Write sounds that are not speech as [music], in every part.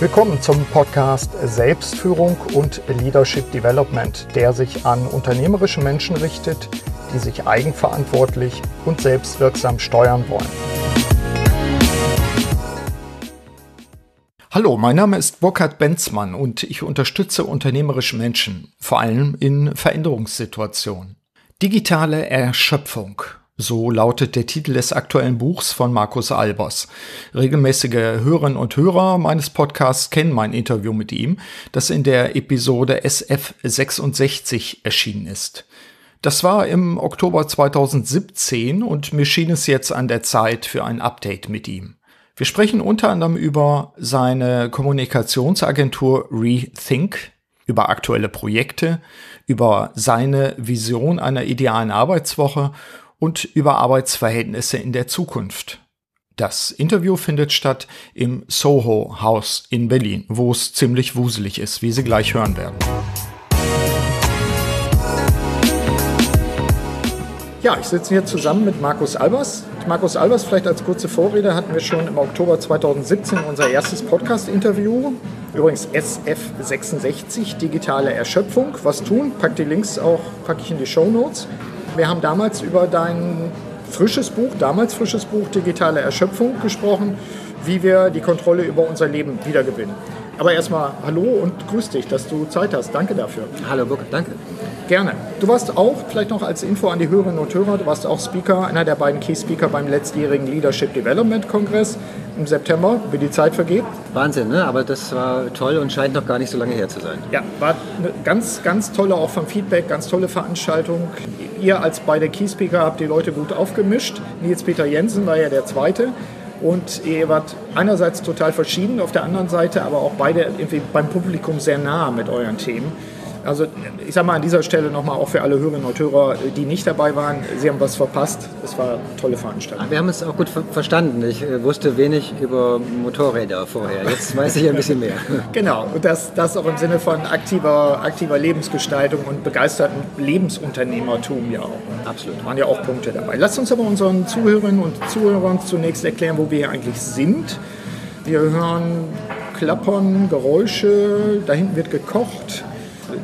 Willkommen zum Podcast Selbstführung und Leadership Development, der sich an unternehmerische Menschen richtet, die sich eigenverantwortlich und selbstwirksam steuern wollen. Hallo, mein Name ist Burkhard Benzmann und ich unterstütze unternehmerische Menschen, vor allem in Veränderungssituationen. Digitale Erschöpfung so lautet der Titel des aktuellen Buchs von Markus Albers. Regelmäßige Hörerinnen und Hörer meines Podcasts kennen mein Interview mit ihm, das in der Episode SF66 erschienen ist. Das war im Oktober 2017 und mir schien es jetzt an der Zeit für ein Update mit ihm. Wir sprechen unter anderem über seine Kommunikationsagentur Rethink, über aktuelle Projekte, über seine Vision einer idealen Arbeitswoche und über Arbeitsverhältnisse in der Zukunft. Das Interview findet statt im Soho House in Berlin, wo es ziemlich wuselig ist, wie Sie gleich hören werden. Ja, ich sitze hier zusammen mit Markus Albers. Markus Albers, vielleicht als kurze Vorrede, hatten wir schon im Oktober 2017 unser erstes Podcast-Interview. Übrigens SF66, digitale Erschöpfung. Was tun? Pack die Links auch, packe ich in die Show Notes. Wir haben damals über dein frisches Buch, damals frisches Buch Digitale Erschöpfung gesprochen, wie wir die Kontrolle über unser Leben wiedergewinnen. Aber erstmal hallo und grüß dich, dass du Zeit hast. Danke dafür. Hallo Burkhard, danke. Gerne. Du warst auch, vielleicht noch als Info an die Hörerinnen und Hörer, du warst auch Speaker, einer der beiden Key Speaker beim letztjährigen Leadership Development Kongress im September, wie die Zeit vergeht. Wahnsinn, ne? aber das war toll und scheint noch gar nicht so lange her zu sein. Ja, war eine ganz, ganz tolle, auch vom Feedback, ganz tolle Veranstaltung. Ihr als beide Key Speaker habt die Leute gut aufgemischt. Nils Peter Jensen war ja der Zweite. Und ihr wart einerseits total verschieden, auf der anderen Seite aber auch beide irgendwie beim Publikum sehr nah mit euren Themen. Also ich sage mal an dieser Stelle nochmal auch für alle Hörerinnen und Hörer, die nicht dabei waren, Sie haben was verpasst. Es war eine tolle Veranstaltung. Wir haben es auch gut ver verstanden. Ich äh, wusste wenig über Motorräder vorher. Jetzt weiß ich ein bisschen mehr. [laughs] genau, und das, das auch im Sinne von aktiver, aktiver Lebensgestaltung und begeisterten Lebensunternehmertum ja auch. Absolut. Waren ja auch Punkte dabei. Lasst uns aber unseren Zuhörerinnen und Zuhörern zunächst erklären, wo wir hier eigentlich sind. Wir hören Klappern, Geräusche, da hinten wird gekocht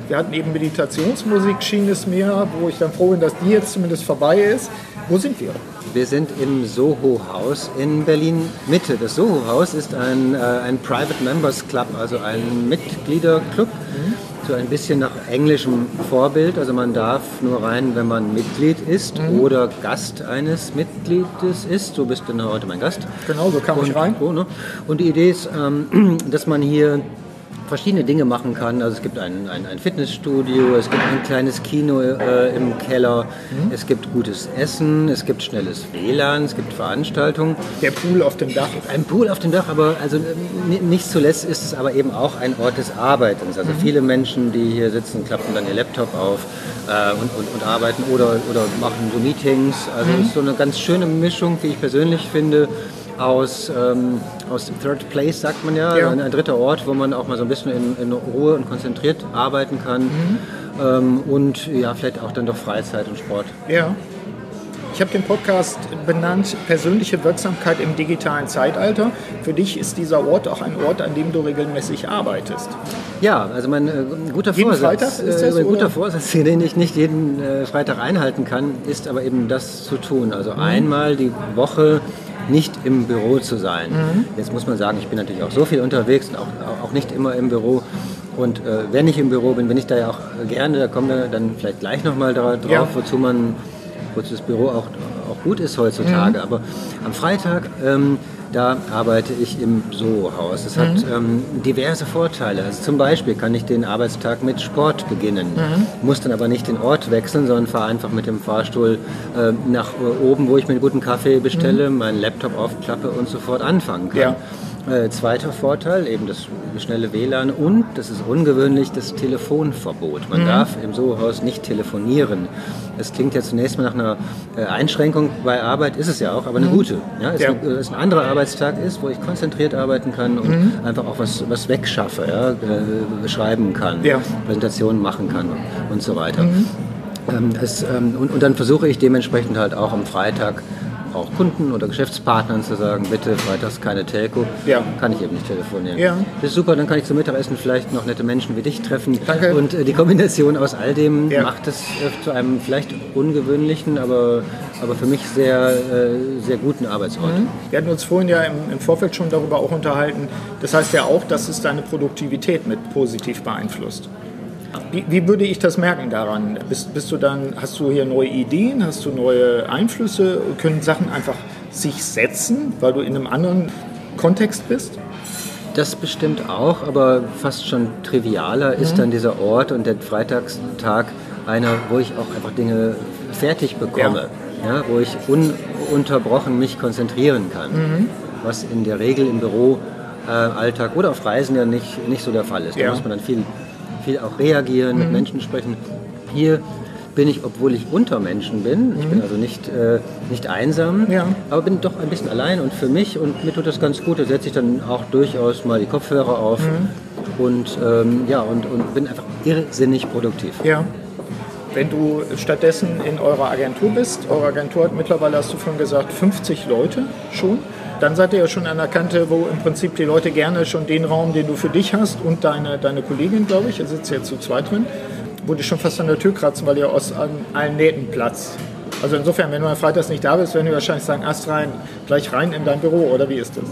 wir hatten eben Meditationsmusik, schien es mir, wo ich dann froh bin, dass die jetzt zumindest vorbei ist. Wo sind wir? Wir sind im Soho-Haus in Berlin-Mitte. Das Soho-Haus ist ein, äh, ein Private Members Club, also ein Mitgliederclub. Mhm. So ein bisschen nach englischem Vorbild. Also man darf nur rein, wenn man Mitglied ist mhm. oder Gast eines Mitgliedes ist. So bist du heute mein Gast. Genau, so kam und, ich rein. Oh, ne? Und die Idee ist, ähm, [clears throat] dass man hier verschiedene Dinge machen kann. Also es gibt ein, ein, ein Fitnessstudio, es gibt ein kleines Kino äh, im Keller, mhm. es gibt gutes Essen, es gibt schnelles WLAN, es gibt Veranstaltungen. Der Pool auf dem Dach. Ein Pool auf dem Dach, aber also nicht zuletzt ist es aber eben auch ein Ort des Arbeitens. Also mhm. viele Menschen, die hier sitzen, klappen dann ihr Laptop auf äh, und, und, und, arbeiten oder, oder machen so Meetings. Also mhm. es ist so eine ganz schöne Mischung, wie ich persönlich finde aus, ähm, aus Third Place, sagt man ja, ja. Ein, ein, dritter Ort, wo man auch mal so ein bisschen in, in Ruhe und konzentriert arbeiten kann. Mhm. Ähm, und ja, vielleicht auch dann doch Freizeit und Sport. Ja. Ich habe den Podcast benannt Persönliche Wirksamkeit im digitalen Zeitalter. Für dich ist dieser Ort auch ein Ort, an dem du regelmäßig arbeitest. Ja, also mein äh, guter jeden Vorsatz, Freitag ist das, äh, guter Vorsatz, [laughs] den ich nicht jeden äh, Freitag einhalten kann, ist aber eben das zu tun. Also mhm. einmal die Woche nicht im Büro zu sein. Mhm. Jetzt muss man sagen, ich bin natürlich auch so viel unterwegs und auch, auch nicht immer im Büro. Und äh, wenn ich im Büro bin, bin ich da ja auch gerne, da kommen wir dann vielleicht gleich nochmal drauf, ja. wozu man, wozu das Büro auch, auch gut ist heutzutage. Mhm. Aber am Freitag ähm, da arbeite ich im Soho-Haus. Das mhm. hat ähm, diverse Vorteile. Also zum Beispiel kann ich den Arbeitstag mit Sport beginnen, mhm. muss dann aber nicht den Ort wechseln, sondern fahre einfach mit dem Fahrstuhl äh, nach oben, wo ich mir einen guten Kaffee bestelle, mhm. meinen Laptop aufklappe und sofort anfangen kann. Ja. Äh, zweiter Vorteil, eben das schnelle WLAN und, das ist ungewöhnlich, das Telefonverbot. Man mhm. darf im Soho-Haus nicht telefonieren. Es klingt ja zunächst mal nach einer äh, Einschränkung bei Arbeit, ist es ja auch, aber eine mhm. gute. Ja, es, ja. Eine, es ein anderer Arbeitstag ist, wo ich konzentriert arbeiten kann und mhm. einfach auch was, was wegschaffe, ja, äh, schreiben kann, ja. Präsentationen machen kann und so weiter. Mhm. Ähm, es, ähm, und, und dann versuche ich dementsprechend halt auch am Freitag auch Kunden oder Geschäftspartnern zu sagen, bitte freitags keine Telco, ja. kann ich eben nicht telefonieren. Ja. Das ist super, dann kann ich zum Mittagessen vielleicht noch nette Menschen wie dich treffen. Danke. Und äh, die Kombination aus all dem ja. macht es äh, zu einem vielleicht ungewöhnlichen, aber, aber für mich sehr, äh, sehr guten Arbeitsort. Mhm. Wir hatten uns vorhin ja im, im Vorfeld schon darüber auch unterhalten. Das heißt ja auch, dass es deine Produktivität mit positiv beeinflusst. Wie, wie, würde ich das merken daran? Bist, bist, du dann, hast du hier neue Ideen, hast du neue Einflüsse? Können Sachen einfach sich setzen, weil du in einem anderen Kontext bist? Das bestimmt auch, aber fast schon trivialer mhm. ist dann dieser Ort und der Freitagstag einer, wo ich auch einfach Dinge fertig bekomme, ja. ja wo ich ununterbrochen mich konzentrieren kann, mhm. was in der Regel im Büro äh, Alltag oder auf Reisen ja nicht, nicht so der Fall ist. Da ja. muss man dann viel viel auch reagieren, mhm. mit Menschen sprechen. Hier bin ich, obwohl ich unter Menschen bin, ich bin mhm. also nicht, äh, nicht einsam, ja. aber bin doch ein bisschen allein und für mich und mir tut das ganz gut, da setze ich dann auch durchaus mal die Kopfhörer auf mhm. und, ähm, ja, und, und bin einfach irrsinnig produktiv. Ja. Wenn du stattdessen in eurer Agentur bist, eure Agentur hat mittlerweile, hast du vorhin gesagt, 50 Leute schon dann seid ihr ja schon an der Kante, wo im Prinzip die Leute gerne schon den Raum, den du für dich hast und deine, deine Kollegin, glaube ich, ihr sitzt jetzt zu zweit drin, wo die schon fast an der Tür kratzen, weil ihr aus allen Nähten Platz. Also insofern, wenn du am Freitag nicht da bist, werden die wahrscheinlich sagen, Ast rein, gleich rein in dein Büro, oder wie ist das?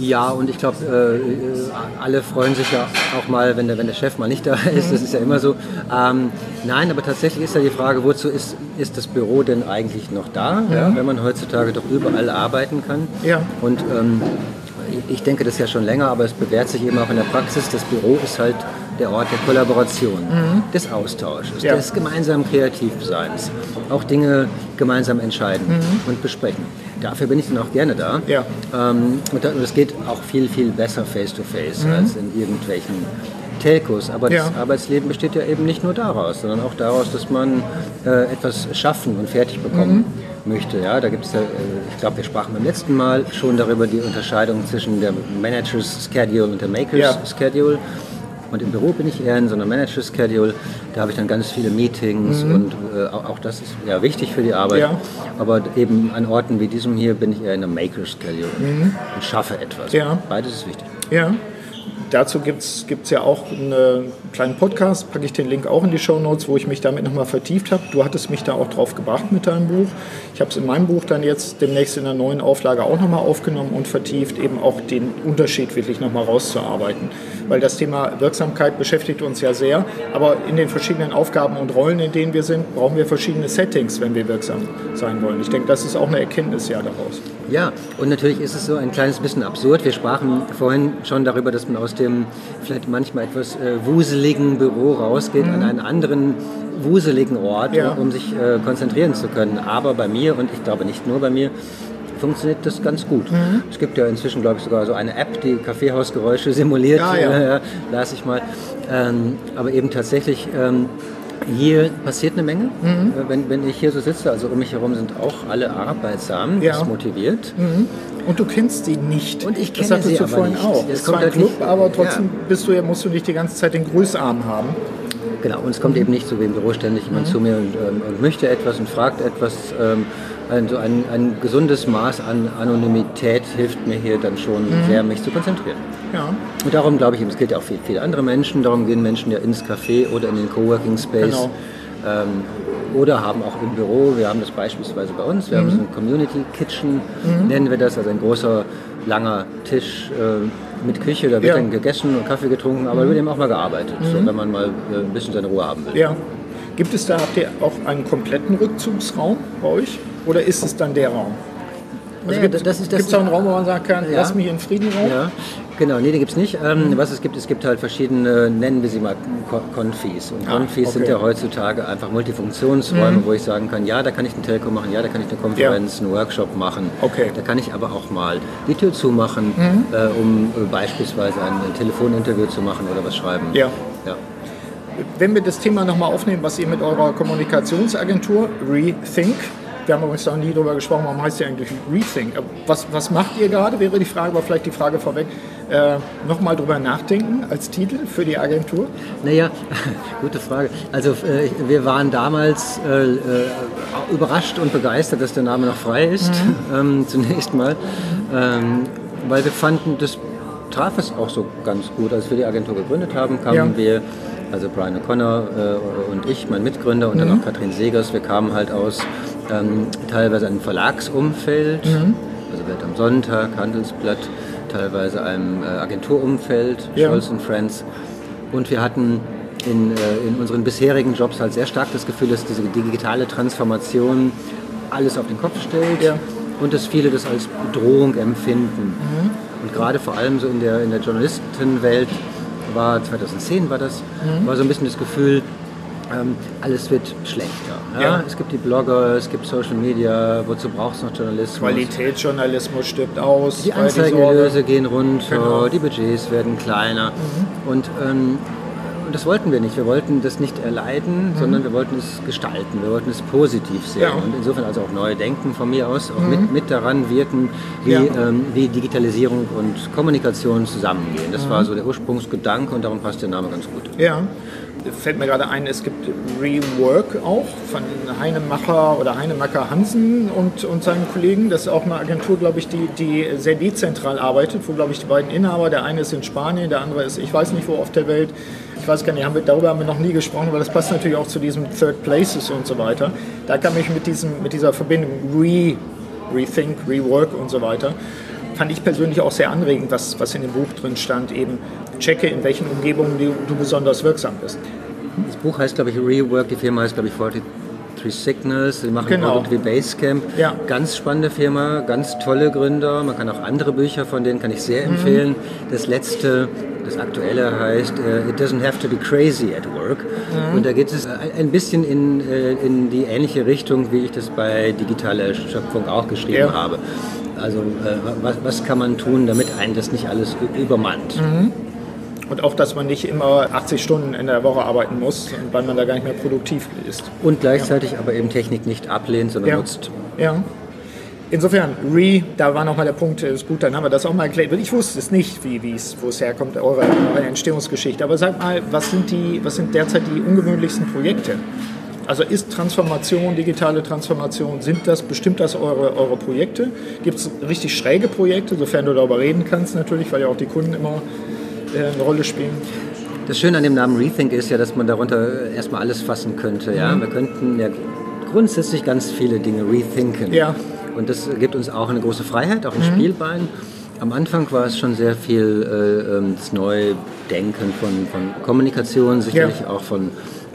Ja, und ich glaube, äh, alle freuen sich ja auch mal, wenn der, wenn der Chef mal nicht da ist. Das ist ja immer so. Ähm, nein, aber tatsächlich ist ja die Frage, wozu ist, ist das Büro denn eigentlich noch da, ja. Ja, wenn man heutzutage doch überall arbeiten kann? Ja. Und ähm, ich denke das ja schon länger, aber es bewährt sich eben auch in der Praxis. Das Büro ist halt der Ort der Kollaboration, mhm. des Austausches, ja. des gemeinsamen Kreativseins, auch Dinge gemeinsam entscheiden mhm. und besprechen. Dafür bin ich dann auch gerne da. Ja. Ähm, und das geht auch viel, viel besser face-to-face -face mhm. als in irgendwelchen Telcos. Aber ja. das Arbeitsleben besteht ja eben nicht nur daraus, sondern auch daraus, dass man äh, etwas schaffen und fertig bekommen mhm. möchte. Ja, da gibt es, äh, ich glaube, wir sprachen beim letzten Mal schon darüber die Unterscheidung zwischen der Managers Schedule und der Makers ja. Schedule. Und im Büro bin ich eher in so einer Manager-Schedule. Da habe ich dann ganz viele Meetings mhm. und äh, auch das ist ja wichtig für die Arbeit. Ja. Aber eben an Orten wie diesem hier bin ich eher in einer Maker-Schedule mhm. und schaffe etwas. Ja. Beides ist wichtig. Ja dazu gibt es ja auch einen kleinen Podcast, packe ich den Link auch in die Show Notes, wo ich mich damit nochmal vertieft habe. Du hattest mich da auch drauf gebracht mit deinem Buch. Ich habe es in meinem Buch dann jetzt demnächst in der neuen Auflage auch nochmal aufgenommen und vertieft, eben auch den Unterschied wirklich nochmal rauszuarbeiten. Weil das Thema Wirksamkeit beschäftigt uns ja sehr, aber in den verschiedenen Aufgaben und Rollen, in denen wir sind, brauchen wir verschiedene Settings, wenn wir wirksam sein wollen. Ich denke, das ist auch eine Erkenntnis ja daraus. Ja, und natürlich ist es so ein kleines bisschen absurd. Wir sprachen vorhin schon darüber, dass man aus dem vielleicht manchmal etwas äh, wuseligen Büro rausgeht mhm. an einen anderen wuseligen Ort, ja. um sich äh, konzentrieren zu können. Aber bei mir, und ich glaube nicht nur bei mir, funktioniert das ganz gut. Mhm. Es gibt ja inzwischen, glaube ich, sogar so eine App, die Kaffeehausgeräusche simuliert, ja, ja. [laughs] Äh, las ich mal. Ähm, aber eben tatsächlich ähm, hier passiert eine Menge, mhm. Wenn, wenn ich hier so sitze. Also um mich herum sind auch alle arbeitsam, ja. motiviert. Mhm. Und du kennst sie nicht. Und ich kenne das sie du vorhin nicht. auch. Es ist zwar ein halt Club, nicht, aber trotzdem ja. bist du, musst du nicht die ganze Zeit den Grüßarm haben. Genau, und es kommt mhm. eben nicht so wie im Büro ständig jemand mhm. zu mir und, ähm, und, möchte etwas und fragt etwas. Ähm, also ein, ein, gesundes Maß an Anonymität hilft mir hier dann schon mhm. sehr, mich zu konzentrieren. Ja. Und darum glaube ich, es gilt ja auch für viele andere Menschen, darum gehen Menschen ja ins Café oder in den Coworking Space. Genau. Ähm, oder haben auch im Büro, wir haben das beispielsweise bei uns, wir mhm. haben so ein Community Kitchen, mhm. nennen wir das, also ein großer, langer Tisch äh, mit Küche, da wird ja. dann gegessen und Kaffee getrunken, aber mhm. wird eben auch mal gearbeitet, so, mhm. wenn man mal äh, ein bisschen seine Ruhe haben will. Ja. Gibt es da, habt ihr auch einen kompletten Rückzugsraum bei euch oder ist es dann der Raum? Also nee, gibt es auch einen Raum, wo man sagen kann, ja. lass mich in Frieden raus? Ja, genau, nee, den gibt es nicht. Ähm. Was es gibt, es gibt halt verschiedene, nennen wir sie mal Konfis. Und ah, Konfis okay. sind ja heutzutage einfach Multifunktionsräume, mhm. wo ich sagen kann, ja, da kann ich einen Telco machen, ja, da kann ich eine Konferenz, ja. einen Workshop machen. Okay. Da kann ich aber auch mal die Tür zumachen, mhm. äh, um äh, beispielsweise ein Telefoninterview zu machen oder was schreiben. Ja. ja. Wenn wir das Thema nochmal aufnehmen, was ihr mit eurer Kommunikationsagentur Rethink wir haben übrigens noch nie darüber gesprochen, warum heißt die eigentlich Rethink? Was, was macht ihr gerade, wäre die Frage, aber vielleicht die Frage vorweg. Äh, Nochmal drüber nachdenken als Titel für die Agentur? Naja, [laughs] gute Frage. Also äh, wir waren damals äh, äh, überrascht und begeistert, dass der Name noch frei ist, mhm. [laughs] ähm, zunächst mal, ähm, weil wir fanden, das traf es auch so ganz gut. Als wir die Agentur gegründet haben, kamen ja. wir also Brian O'Connor äh, und ich, mein Mitgründer und mhm. dann auch Katrin Segers, wir kamen halt aus ähm, teilweise einem Verlagsumfeld, mhm. also Welt am Sonntag, Handelsblatt, teilweise einem äh, Agenturumfeld, ja. Scholz Friends. Und wir hatten in, äh, in unseren bisherigen Jobs halt sehr stark das Gefühl, dass diese digitale Transformation alles auf den Kopf stellt ja. und dass viele das als Bedrohung empfinden. Mhm. Und gerade vor allem so in der, in der Journalistenwelt war 2010 war das, mhm. war so ein bisschen das Gefühl, ähm, alles wird schlechter. Ja? Ja. Es gibt die Blogger, es gibt Social Media, wozu brauchst du noch Journalismus? Qualitätsjournalismus stirbt aus. Die Anzeigeerlöse gehen runter, genau. die Budgets werden kleiner. Mhm. Und ähm, das wollten wir nicht. Wir wollten das nicht erleiden, mhm. sondern wir wollten es gestalten. Wir wollten es positiv sehen. Ja. Und insofern also auch neu denken von mir aus, auch mhm. mit, mit daran wirken, wie, ja. ähm, wie Digitalisierung und Kommunikation zusammengehen. Das mhm. war so der Ursprungsgedanke und darum passt der Name ganz gut. Ja fällt mir gerade ein, es gibt Rework auch von Heinemacher oder Heinemacher Hansen und, und seinen Kollegen. Das ist auch eine Agentur, glaube ich, die, die sehr dezentral arbeitet, wo, glaube ich, die beiden Inhaber, der eine ist in Spanien, der andere ist, ich weiß nicht wo auf der Welt. Ich weiß gar nicht, haben wir, darüber haben wir noch nie gesprochen, aber das passt natürlich auch zu diesem Third Places und so weiter. Da kam ich mit, diesem, mit dieser Verbindung Re, Rethink, Rework und so weiter fand ich persönlich auch sehr anregend, was, was in dem Buch drin stand, eben checke, in welchen Umgebungen du, du besonders wirksam bist. Das Buch heißt, glaube ich, Rework, die Firma heißt, glaube ich, 43 Signals, die machen genau. irgendwie Basecamp. Ja. Ganz spannende Firma, ganz tolle Gründer. Man kann auch andere Bücher von denen kann ich sehr mhm. empfehlen. Das letzte, das aktuelle heißt uh, It Doesn't Have to Be Crazy at Work. Mhm. Und da geht es ein bisschen in, äh, in die ähnliche Richtung, wie ich das bei digitaler Schöpfung auch geschrieben ja. habe. Also äh, was, was, kann man tun, damit einen das nicht alles übermannt? Mhm. Und auch, dass man nicht immer 80 Stunden in der Woche arbeiten muss, weil man da gar nicht mehr produktiv ist. Und gleichzeitig ja. aber eben Technik nicht ablehnt, sondern ja. nutzt. Ja. Insofern, Re, da war nochmal der Punkt, ist gut, dann haben wir das auch mal erklärt. Ich wusste es nicht, wie, es, wo es herkommt, eure, eure Entstehungsgeschichte. Aber sag mal, was sind, die, was sind derzeit die ungewöhnlichsten Projekte? Also ist Transformation, digitale Transformation, sind das, bestimmt das eure, eure Projekte? Gibt es richtig schräge Projekte, sofern du darüber reden kannst natürlich, weil ja auch die Kunden immer eine Rolle spielen? Das Schöne an dem Namen Rethink ist ja, dass man darunter erstmal alles fassen könnte. Ja? Mhm. Wir könnten ja grundsätzlich ganz viele Dinge rethinken. Ja. Und das gibt uns auch eine große Freiheit, auch ein mhm. Spielbein. Am Anfang war es schon sehr viel äh, ähm, das Neudenken von, von Kommunikation, sicherlich ja. auch von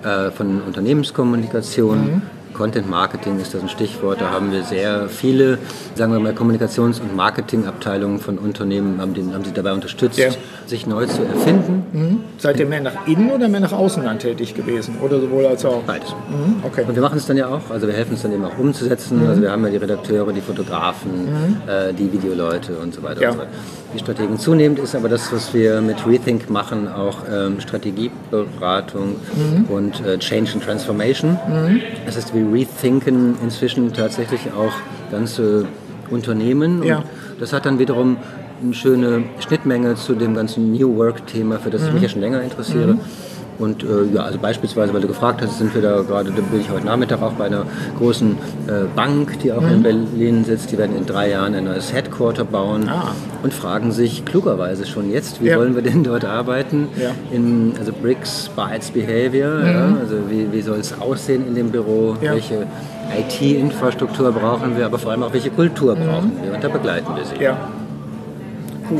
äh, von Unternehmenskommunikation. Mhm. Content Marketing ist das ein Stichwort. Da haben wir sehr viele, sagen wir mal, Kommunikations- und Marketingabteilungen von Unternehmen, haben, den, haben sie dabei unterstützt, ja. sich neu zu erfinden. Mhm. Seid ihr mehr nach innen oder mehr nach außen dann tätig gewesen? Oder sowohl als auch? Beides. Mhm. Okay. Und wir machen es dann ja auch, also wir helfen es dann eben auch umzusetzen. Mhm. Also wir haben ja die Redakteure, die Fotografen, mhm. äh, die Videoleute und so weiter. Ja. Und so weiter die Strategen. Zunehmend ist aber das, was wir mit Rethink machen, auch ähm, Strategieberatung mhm. und äh, Change and Transformation. Mhm. Das heißt, wir rethinken inzwischen tatsächlich auch ganze Unternehmen. Ja. Und das hat dann wiederum eine schöne Schnittmenge zu dem ganzen New Work-Thema, für das mhm. ich mich ja schon länger interessiere. Und äh, ja, also beispielsweise, weil du gefragt hast, sind wir da gerade, da bin ich heute Nachmittag auch bei einer großen äh, Bank, die auch mhm. in Berlin sitzt. Die werden in drei Jahren ein neues Headquarter bauen ah. und fragen sich klugerweise schon jetzt, wie ja. wollen wir denn dort arbeiten? Ja. In, also Bricks, Bytes, Behavior, mhm. ja, also wie, wie soll es aussehen in dem Büro? Welche IT-Infrastruktur brauchen wir, aber vor allem auch welche Kultur mhm. brauchen wir? Und da begleiten wir sie.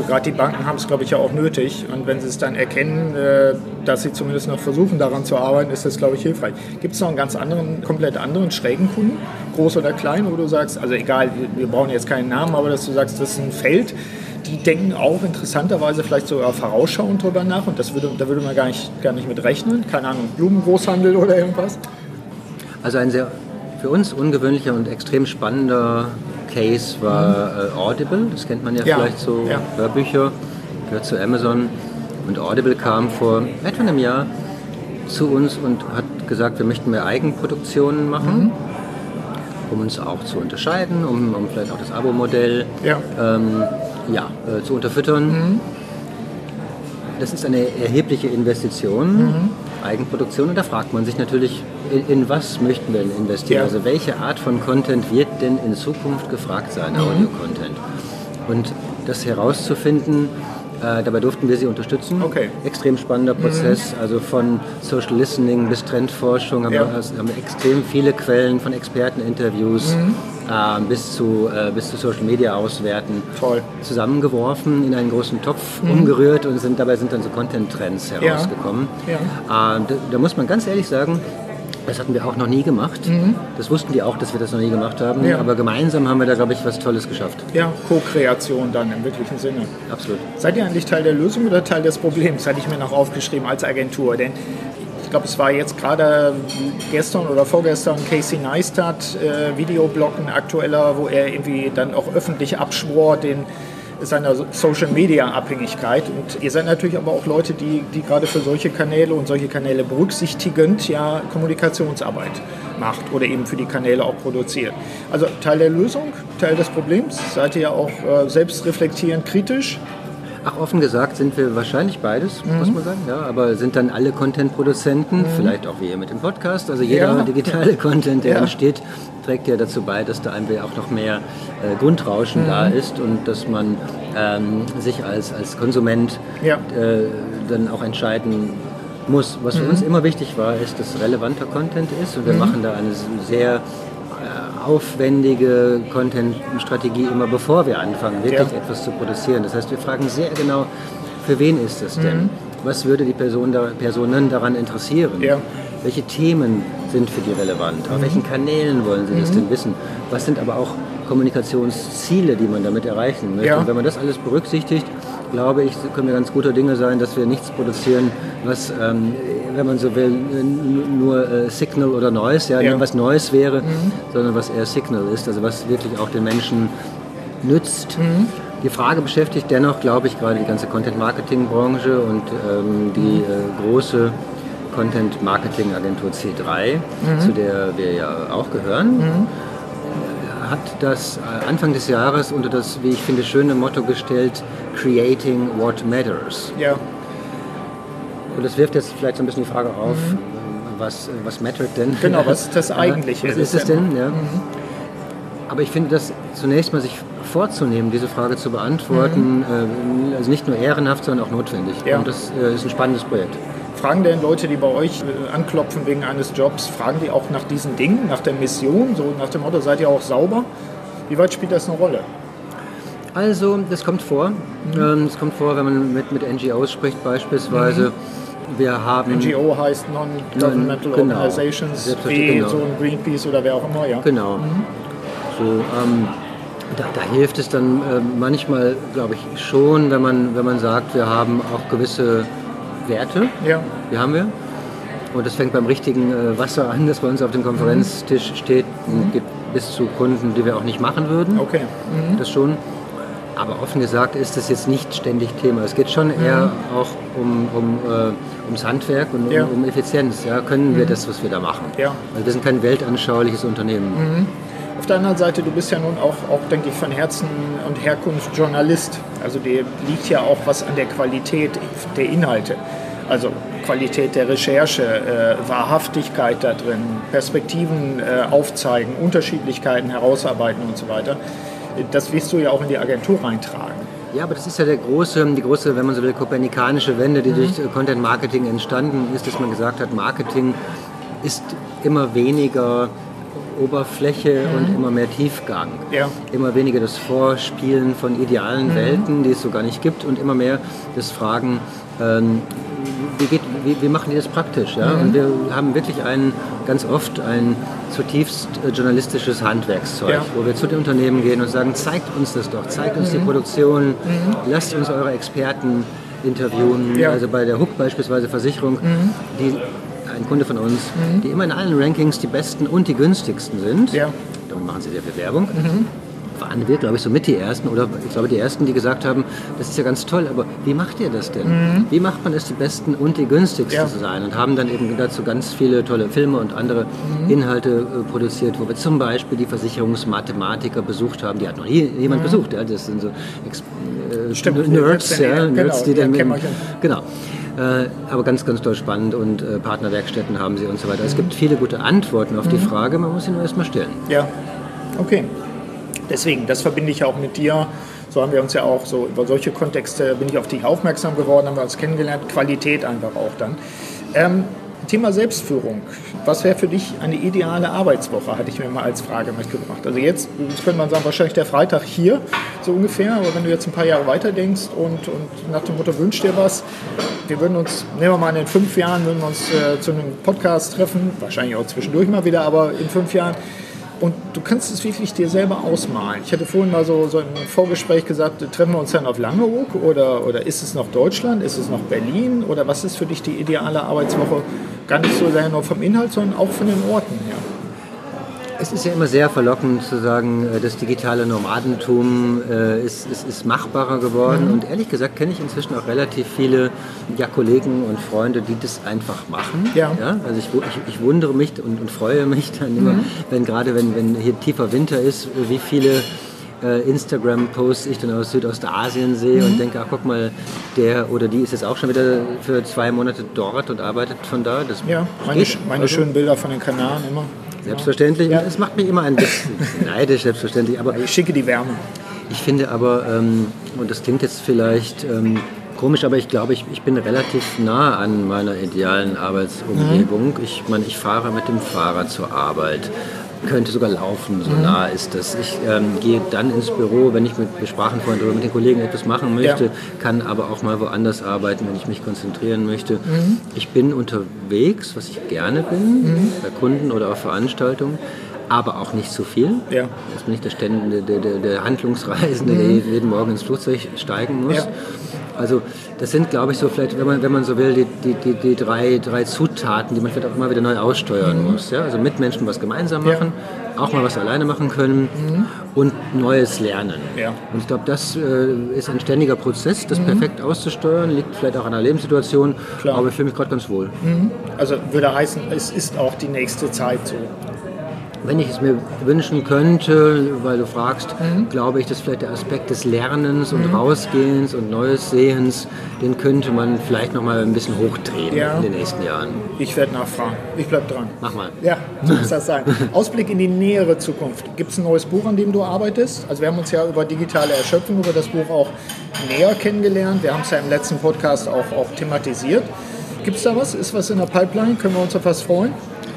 Gerade die Banken haben es, glaube ich, ja auch nötig. Und wenn sie es dann erkennen, äh, dass sie zumindest noch versuchen, daran zu arbeiten, ist das, glaube ich, hilfreich. Gibt es noch einen ganz anderen, komplett anderen, schrägen Kunden, groß oder klein, wo du sagst, also egal, wir brauchen jetzt keinen Namen, aber dass du sagst, das ist ein Feld, die denken auch interessanterweise vielleicht sogar vorausschauend drüber nach und das würde, da würde man gar nicht, gar nicht mit rechnen. Keine Ahnung, Blumengroßhandel oder irgendwas? Also ein sehr für uns ungewöhnlicher und extrem spannender Case war äh, Audible, das kennt man ja, ja. vielleicht so, ja. Hörbücher, gehört zu Amazon. Und Audible kam vor etwa einem Jahr zu uns und hat gesagt, wir möchten mehr Eigenproduktionen machen. Mhm. um uns auch zu unterscheiden, um, um vielleicht auch das Abo-Modell ja. Ähm, ja, äh, zu unterfüttern. Mhm. Das ist eine erhebliche Investition, mhm. Eigenproduktion, und da fragt man sich natürlich, in, in was möchten wir investieren? Ja. Also welche Art von Content wird denn in Zukunft gefragt sein, mhm. Audio-Content? Und das herauszufinden, äh, dabei durften wir sie unterstützen. Okay. Extrem spannender mhm. Prozess, mhm. also von Social Listening bis Trendforschung haben, ja. wir, haben extrem viele Quellen von Experteninterviews mhm. äh, bis, zu, äh, bis zu Social Media auswerten Toll. zusammengeworfen, in einen großen Topf mhm. umgerührt und sind, dabei sind dann so Content-Trends herausgekommen. Ja. Ja. Äh, da, da muss man ganz ehrlich sagen, das hatten wir auch noch nie gemacht. Mhm. Das wussten die auch, dass wir das noch nie gemacht haben. Ja. Aber gemeinsam haben wir da, glaube ich, was Tolles geschafft. Ja, Co-Kreation dann im wirklichen Sinne. Absolut. Seid ihr eigentlich Teil der Lösung oder Teil des Problems? Hatte ich mir noch aufgeschrieben als Agentur. Denn ich glaube, es war jetzt gerade gestern oder vorgestern Casey Neistat, äh, Videoblog, ein aktueller, wo er irgendwie dann auch öffentlich abschwor, den seiner Social-Media-Abhängigkeit. Und ihr seid natürlich aber auch Leute, die, die gerade für solche Kanäle und solche Kanäle berücksichtigend ja Kommunikationsarbeit macht oder eben für die Kanäle auch produziert. Also Teil der Lösung, Teil des Problems. Seid ihr ja auch äh, selbstreflektierend kritisch? Ach, offen gesagt sind wir wahrscheinlich beides, mhm. muss man sagen. Ja, aber sind dann alle Content-Produzenten, mhm. vielleicht auch wie ihr mit dem Podcast, also jeder ja. [laughs] digitale Content, der ja. entsteht, trägt ja dazu bei, dass da einfach auch noch mehr äh, Grundrauschen mhm. da ist und dass man ähm, sich als, als Konsument ja. äh, dann auch entscheiden muss. Was für mhm. uns immer wichtig war, ist, dass relevanter Content ist und wir mhm. machen da eine sehr aufwendige Content-Strategie immer bevor wir anfangen, wirklich ja. etwas zu produzieren. Das heißt, wir fragen sehr genau, für wen ist es denn? Mhm. Was würde die Person da, Personen daran interessieren? Ja. Welche Themen sind für die relevant? Auf mhm. welchen Kanälen wollen sie mhm. das denn wissen? Was sind aber auch Kommunikationsziele, die man damit erreichen möchte? Ja. Und wenn man das alles berücksichtigt, glaube ich, können wir ganz guter Dinge sein, dass wir nichts produzieren, was, ähm, wenn man so will, nur äh, Signal oder Noise, ja, ja. was Neues wäre, mhm. sondern was eher Signal ist, also was wirklich auch den Menschen nützt. Mhm. Die Frage beschäftigt dennoch, glaube ich, gerade die ganze Content-Marketing-Branche und ähm, die äh, große Content Marketing Agentur C3, mhm. zu der wir ja auch gehören, mhm. Hat das äh, Anfang des Jahres unter das, wie ich finde, schöne Motto gestellt, Creating What Matters. Ja. Und das wirft jetzt vielleicht so ein bisschen die Frage auf, mhm. was, was mattert denn? Genau, was ist das [laughs] eigentliche? was ist es denn? Ja. Mhm. Aber ich finde das zunächst mal sich vorzunehmen, diese Frage zu beantworten, mhm. äh, also nicht nur ehrenhaft, sondern auch notwendig. Ja. Und das äh, ist ein spannendes Projekt. Fragen denn Leute, die bei euch äh, anklopfen wegen eines Jobs, fragen die auch nach diesen Dingen, nach der Mission, so nach dem Motto, seid ihr auch sauber? Wie weit spielt das eine Rolle? Also, das kommt vor. Mhm. Das kommt vor, wenn man mit, mit NGOs spricht beispielsweise. Mhm. Wir haben NGO heißt Non-Governmental genau. Organizations, wie genau. so ein Greenpeace oder wer auch immer, ja. Genau. Mhm. So, ähm, da, da, hilft es dann äh, manchmal, glaube ich, schon, wenn man, wenn man sagt, wir haben auch gewisse Werte. Ja. Die haben wir. Und das fängt beim richtigen äh, Wasser an, das bei uns auf dem Konferenztisch mhm. steht, und geht bis zu Kunden, die wir auch nicht machen würden. Okay. Mhm. Das schon. Aber offen gesagt ist das jetzt nicht ständig Thema. Es geht schon eher mhm. auch um, um, äh, ums Handwerk und ja. um, um, Effizienz. Ja, können wir mhm. das, was wir da machen? Ja. Also wir sind kein weltanschauliches Unternehmen. Auf der anderen Seite, du bist ja nun auch, auch, denke ich, von Herzen und Herkunft Journalist. Also dir liegt ja auch was an der Qualität der Inhalte. Also Qualität der Recherche, äh, Wahrhaftigkeit da drin, Perspektiven äh, aufzeigen, Unterschiedlichkeiten herausarbeiten und so weiter. Das wirst du ja auch in die Agentur reintragen. Ja, aber das ist ja der große, die große, wenn man so will, kopernikanische Wende, die mhm. durch Content Marketing entstanden ist, dass man gesagt hat, Marketing ist immer weniger Oberfläche mhm. und immer mehr Tiefgang. Ja. Immer weniger das Vorspielen von idealen mhm. Welten, die es so gar nicht gibt, und immer mehr das Fragen, ähm, wie, geht, wie, wie, machen die das praktisch? Ja? Mhm. Und wir haben wirklich ein, ganz oft ein zutiefst äh, journalistisches Handwerkszeug, ja. wo wir zu den Unternehmen gehen und sagen, zeigt uns das doch, zeigt uns die mhm. Produktion, mhm. lasst uns eure Experten interviewen. Ja. Also bei der Hook beispielsweise Versicherung, mhm. die ein Kunde von uns, mhm. die immer in allen Rankings die besten und die günstigsten sind. Ja. Damit machen sie sehr viel Werbung. Mhm. waren wir, glaube ich, so mit die Ersten oder ich glaube die Ersten, die gesagt haben, das ist ja ganz toll, aber wie macht ihr das denn? Mhm. Wie macht man es, die Besten und die günstigsten ja. zu sein? Und haben dann eben dazu ganz viele tolle Filme und andere mhm. Inhalte äh, produziert, wo wir zum Beispiel die Versicherungsmathematiker besucht haben. Die hat noch nie jemand mhm. besucht. Ja? Das sind so Ex äh, Stimmt, Nerds, ja, Nerds, genau, die dann mit, genau. Äh, aber ganz, ganz toll spannend und äh, Partnerwerkstätten haben sie und so weiter. Es gibt viele gute Antworten auf die mhm. Frage, man muss sie nur erstmal stellen. Ja, okay. Deswegen, das verbinde ich auch mit dir. So haben wir uns ja auch so über solche Kontexte bin ich auf dich aufmerksam geworden, haben wir uns kennengelernt. Qualität einfach auch dann. Ähm, Thema Selbstführung. Was wäre für dich eine ideale Arbeitswoche, hatte ich mir mal als Frage mitgebracht. Also jetzt, jetzt könnte man sagen, wahrscheinlich der Freitag hier, so ungefähr, aber wenn du jetzt ein paar Jahre weiter denkst und, und nach dem Motto wünsch dir was, wir würden uns, nehmen wir mal in fünf Jahren, würden wir uns äh, zu einem Podcast treffen, wahrscheinlich auch zwischendurch mal wieder, aber in fünf Jahren und du kannst es wirklich dir selber ausmalen. Ich hatte vorhin mal so, so im Vorgespräch gesagt, treffen wir uns dann auf Langeoog oder, oder ist es noch Deutschland, ist es noch Berlin oder was ist für dich die ideale Arbeitswoche? Gar nicht so sehr nur vom Inhalt, sondern auch von den Orten her. Es ist ja immer sehr verlockend zu sagen, äh, das digitale Nomadentum äh, ist, ist, ist machbarer geworden. Mhm. Und ehrlich gesagt kenne ich inzwischen auch relativ viele ja, Kollegen und Freunde, die das einfach machen. Ja. ja? Also ich, ich, ich, wundere mich und, und, freue mich dann immer, mhm. wenn gerade wenn, wenn hier tiefer Winter ist, wie viele äh, Instagram-Posts ich dann aus Südostasien sehe mhm. und denke, ach guck mal, der oder die ist jetzt auch schon wieder für zwei Monate dort und arbeitet von da. Das ja, meine, meine also, schönen Bilder von den Kanaren immer. Selbstverständlich. Ja. Es macht mich immer ein bisschen [laughs] neidisch, selbstverständlich. Aber ich schicke die Wärme. Ich finde aber, ähm, und das klingt jetzt vielleicht ähm, komisch, aber ich glaube, ich, ich bin relativ nah an meiner idealen Arbeitsumgebung. Mhm. Ich meine, ich fahre mit dem Fahrrad zur Arbeit könnte sogar laufen, so mhm. nah ist das. Ich ähm, gehe dann ins Büro, wenn ich mit, wir sprachen vorhin darüber, mit den Kollegen etwas machen möchte, ja. kann aber auch mal woanders arbeiten, wenn ich mich konzentrieren möchte. Mhm. Ich bin unterwegs, was ich gerne bin, mhm. bei Kunden oder auf Veranstaltungen aber auch nicht zu viel. Ja. Jetzt bin ich der, Stände, der, der, der Handlungsreisende, mhm. der jeden Morgen ins Flugzeug steigen muss. Ja. Also das sind, glaube ich, so vielleicht, wenn man, wenn man so will, die, die, die, die drei, drei Zutaten, die man vielleicht auch immer wieder neu aussteuern mhm. muss. Ja? Also mit Menschen was gemeinsam machen, ja. auch mal was alleine machen können mhm. und Neues lernen. Ja. Und ich glaube, das äh, ist ein ständiger Prozess, das mhm. perfekt auszusteuern, liegt vielleicht auch an der Lebenssituation, Klar. aber ich fühle mich gerade ganz wohl. Mhm. Also würde heißen, es ist auch die nächste Zeit so wenn ich es mir wünschen könnte, weil du fragst, mhm. glaube ich, dass vielleicht der Aspekt des Lernens und mhm. Rausgehens und Neues Sehens, den könnte man vielleicht noch mal ein bisschen hochdrehen ja. in den nächsten Jahren. Ich werde nachfragen. Ich bleibe dran. Mach mal. Ja, so [laughs] muss das sein. Ausblick in die nähere Zukunft. Gibt es ein neues Buch, an dem du arbeitest? Also wir haben uns ja über digitale Erschöpfung, über das Buch auch näher kennengelernt. Wir haben es ja im letzten Podcast auch, auch thematisiert. Gibt es da was? Ist was in der Pipeline? Können wir uns auf was freuen?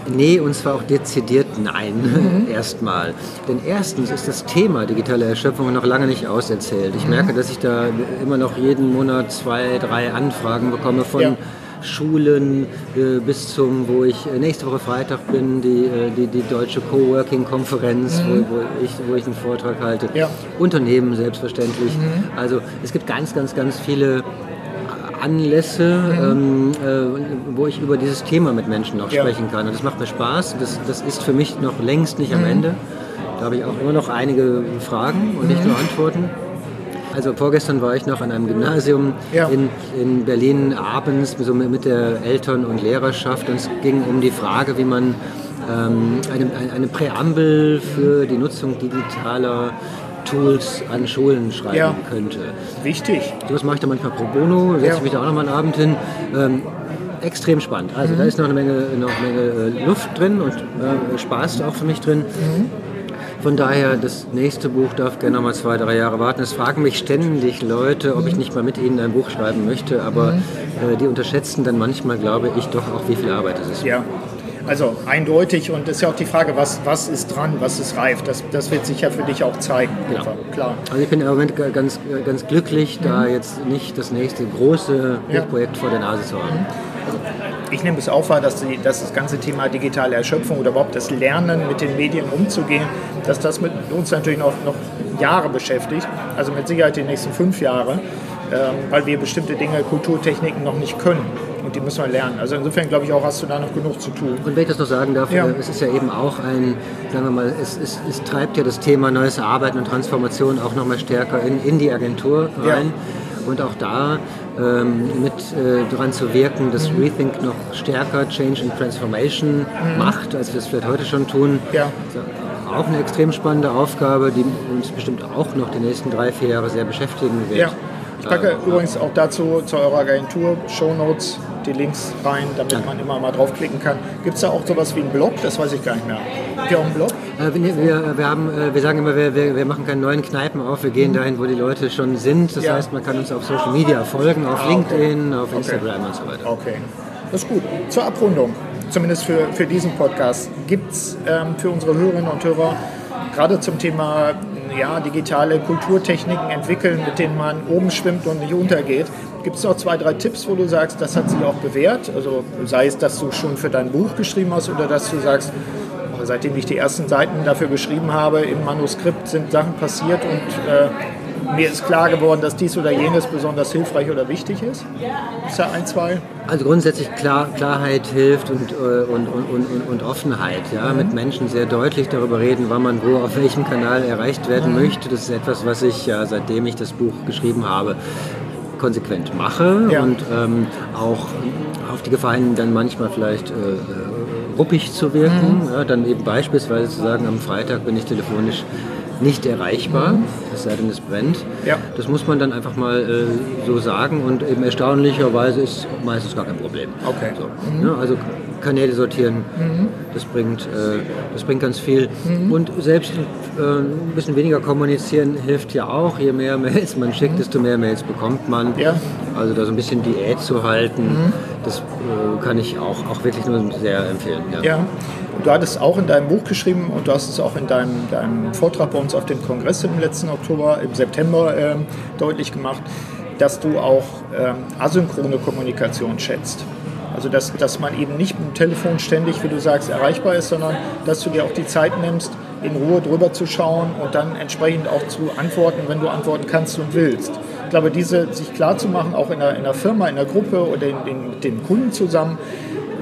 Nee, und zwar auch dezidiert nein, mhm. [laughs] erstmal. Denn erstens ist das Thema digitale Erschöpfung noch lange nicht auserzählt. Ich mhm. merke, dass ich da immer noch jeden Monat zwei, drei Anfragen bekomme von ja. Schulen äh, bis zum, wo ich äh, nächste Woche Freitag bin, die, äh, die, die deutsche Coworking-Konferenz, mhm. wo, wo, ich, wo ich einen Vortrag halte. Ja. Unternehmen selbstverständlich. Mhm. Also es gibt ganz, ganz, ganz viele Anlässe, mhm. ähm, äh, wo ich über dieses Thema mit Menschen noch ja. sprechen kann. Und das macht mir Spaß. Das, das ist für mich noch längst nicht am mhm. Ende. Da habe ich auch immer noch einige Fragen und nicht nur mhm. Antworten. Also vorgestern war ich noch an einem Gymnasium ja. in, in Berlin abends so mit der Eltern- und Lehrerschaft und es ging um die Frage, wie man ähm, eine, eine Präambel für die Nutzung digitaler Tools an Schulen schreiben ja. könnte. Wichtig. Das mache ich dann manchmal pro bono, setze ja. mich da auch noch mal einen Abend hin. Ähm, extrem spannend. Also mhm. da ist noch eine Menge, noch eine Menge äh, Luft drin und äh, Spaß auch für mich drin. Mhm. Von daher, das nächste Buch darf gerne noch mal zwei, drei Jahre warten. Es fragen mich ständig Leute, ob ich mhm. nicht mal mit ihnen ein Buch schreiben möchte, aber mhm. äh, die unterschätzen dann manchmal, glaube ich, doch auch, wie viel Arbeit es ist. Ja, also eindeutig und es ist ja auch die Frage, was, was ist dran, was ist reif. Das, das wird sich ja für dich auch zeigen. Genau. Klar. Also ich bin im Moment ganz, ganz glücklich, mhm. da jetzt nicht das nächste große ja. Projekt vor der Nase zu haben. Mhm. Ich nehme es auch wahr, dass, die, dass, das ganze Thema digitale Erschöpfung oder überhaupt das Lernen mit den Medien umzugehen, dass das mit uns natürlich noch, noch Jahre beschäftigt, also mit Sicherheit die nächsten fünf Jahre. Ähm, weil wir bestimmte Dinge, Kulturtechniken noch nicht können. Und die müssen wir lernen. Also insofern glaube ich auch, hast du da noch genug zu tun. Und wenn ich das noch sagen darf, ja. Äh, es ist ja eben auch ein, sagen wir mal, es, es, es treibt ja das Thema neues Arbeiten und Transformation auch noch mal stärker in, in die Agentur rein. Ja. Und auch da ähm, mit äh, daran zu wirken, dass mhm. Rethink noch stärker Change and Transformation mhm. macht, als wir es vielleicht heute schon tun. Ja. Also auch eine extrem spannende Aufgabe, die uns bestimmt auch noch die nächsten drei, vier Jahre sehr beschäftigen wird. Ja. Ich packe äh, übrigens auch dazu zu eurer Agentur Show Notes die Links rein, damit ja. man immer mal draufklicken kann. Gibt es da auch sowas wie einen Blog? Das weiß ich gar nicht mehr. Habt ihr auch einen Blog? Äh, wir, wir, haben, äh, wir sagen immer, wir, wir, machen keine neuen Kneipen auf, wir gehen mhm. dahin, wo die Leute schon sind. Das ja. heißt, man kann uns auf Social Media folgen, auf ah, LinkedIn, auf Instagram okay. und so weiter. Okay, das ist gut. Zur Abrundung, zumindest für, für diesen Podcast, gibt es ähm, für unsere Hörerinnen und Hörer gerade zum Thema ja, digitale Kulturtechniken entwickeln, mit denen man oben schwimmt und nicht untergeht. Gibt es noch zwei, drei Tipps, wo du sagst, das hat sich auch bewährt? Also sei es, dass du schon für dein Buch geschrieben hast oder dass du sagst, seitdem ich die ersten Seiten dafür geschrieben habe, im Manuskript sind Sachen passiert und äh, mir ist klar geworden, dass dies oder jenes besonders hilfreich oder wichtig ist? Ist da ein, zwei? Also grundsätzlich Klar, Klarheit hilft und, äh, und, und, und, und Offenheit. Ja? Mhm. Mit Menschen sehr deutlich darüber reden, wann man wo auf welchem Kanal erreicht werden mhm. möchte. Das ist etwas, was ich ja, seitdem ich das Buch geschrieben habe, konsequent mache ja. und ähm, auch auf die Gefahr hin, dann manchmal vielleicht äh, äh, ruppig zu wirken. Mhm. Ja, dann eben beispielsweise zu sagen, am Freitag bin ich telefonisch nicht erreichbar, es sei denn, es brennt. Ja. Das muss man dann einfach mal äh, so sagen und eben erstaunlicherweise ist meistens gar kein Problem. Okay. So, mhm. ne? Also Kanäle sortieren, mhm. das, bringt, äh, das bringt ganz viel. Mhm. Und selbst äh, ein bisschen weniger kommunizieren hilft ja auch. Je mehr Mails man schickt, mhm. desto mehr Mails bekommt man. Ja. Also da so ein bisschen Diät zu halten, mhm. das äh, kann ich auch, auch wirklich nur sehr empfehlen. Ja. ja. Du hattest auch in deinem Buch geschrieben und du hast es auch in deinem, deinem Vortrag bei uns auf dem Kongress im letzten Oktober, im September äh, deutlich gemacht, dass du auch äh, asynchrone Kommunikation schätzt. Also dass, dass man eben nicht mit dem Telefon ständig, wie du sagst, erreichbar ist, sondern dass du dir auch die Zeit nimmst, in Ruhe drüber zu schauen und dann entsprechend auch zu antworten, wenn du antworten kannst und willst. Ich glaube, diese sich klar zu machen, auch in der, in der Firma, in der Gruppe oder in, in, mit dem Kunden zusammen,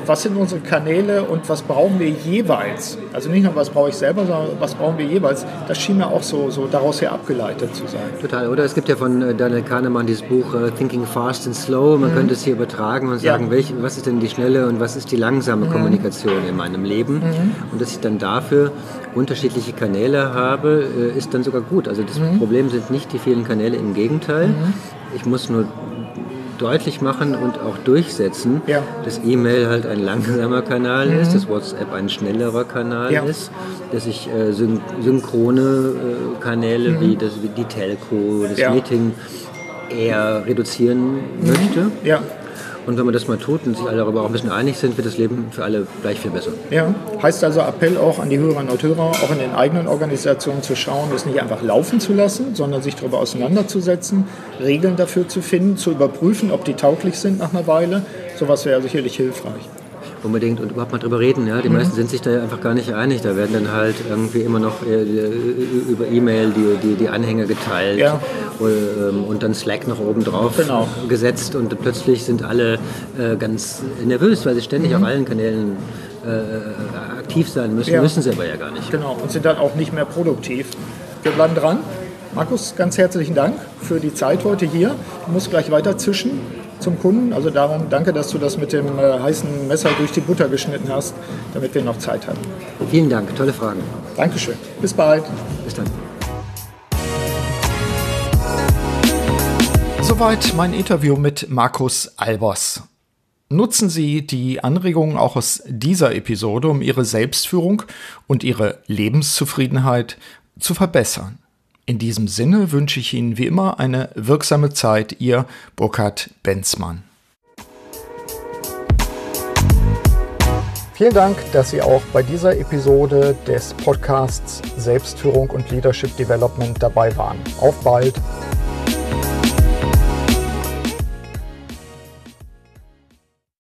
was sind unsere Kanäle und was brauchen wir jeweils? Also nicht nur, was brauche ich selber, sondern was brauchen wir jeweils? Das schien mir auch so, so daraus her abgeleitet zu sein. Total, oder? Es gibt ja von äh, Daniel Kahnemann dieses Buch uh, Thinking Fast and Slow. Man mhm. könnte es hier übertragen und sagen, ja. welch, was ist denn die schnelle und was ist die langsame mhm. Kommunikation in meinem Leben? Mhm. Und dass ich dann dafür unterschiedliche Kanäle habe, äh, ist dann sogar gut. Also das mhm. Problem sind nicht die vielen Kanäle, im Gegenteil. Mhm. Ich muss nur deutlich machen und auch durchsetzen, ja. dass E-Mail halt ein langsamer Kanal mhm. ist, dass WhatsApp ein schnellerer Kanal ja. ist, dass ich äh, syn synchrone äh, Kanäle mhm. wie, das, wie die Telco, das ja. Meeting eher reduzieren möchte. Ja. Und wenn man das mal tut und sich alle darüber auch ein bisschen einig sind, wird das Leben für alle gleich viel besser. Ja, heißt also Appell auch an die Hörerinnen und Hörer, auch in den eigenen Organisationen zu schauen, das nicht einfach laufen zu lassen, sondern sich darüber auseinanderzusetzen, Regeln dafür zu finden, zu überprüfen, ob die tauglich sind nach einer Weile. Sowas wäre sicherlich hilfreich unbedingt und überhaupt mal drüber reden. Ja? Die mhm. meisten sind sich da einfach gar nicht einig. Da werden dann halt irgendwie immer noch äh, über E-Mail die, die, die Anhänge geteilt ja. Ähm, und dann Slack noch oben drauf genau. gesetzt und plötzlich sind alle äh, ganz nervös, weil sie ständig mhm. auf allen Kanälen äh, aktiv sein müssen. Ja. Müssen sie aber ja gar nicht. Genau, und sind dann auch nicht mehr produktiv. Wir bleiben dran. Markus, ganz herzlichen Dank für die Zeit heute hier. Ich muss gleich weiter zischen zum Kunden. Also darum danke, dass du das mit dem äh, heißen Messer durch die Butter geschnitten hast, damit wir noch Zeit haben. Vielen Dank, tolle Fragen. Dankeschön. Bis bald. Bis dann. Soweit mein Interview mit Markus Albers. Nutzen Sie die Anregungen auch aus dieser Episode, um Ihre Selbstführung und Ihre Lebenszufriedenheit zu verbessern. In diesem Sinne wünsche ich Ihnen wie immer eine wirksame Zeit, Ihr Burkhard Benzmann. Vielen Dank, dass Sie auch bei dieser Episode des Podcasts Selbstführung und Leadership Development dabei waren. Auf bald!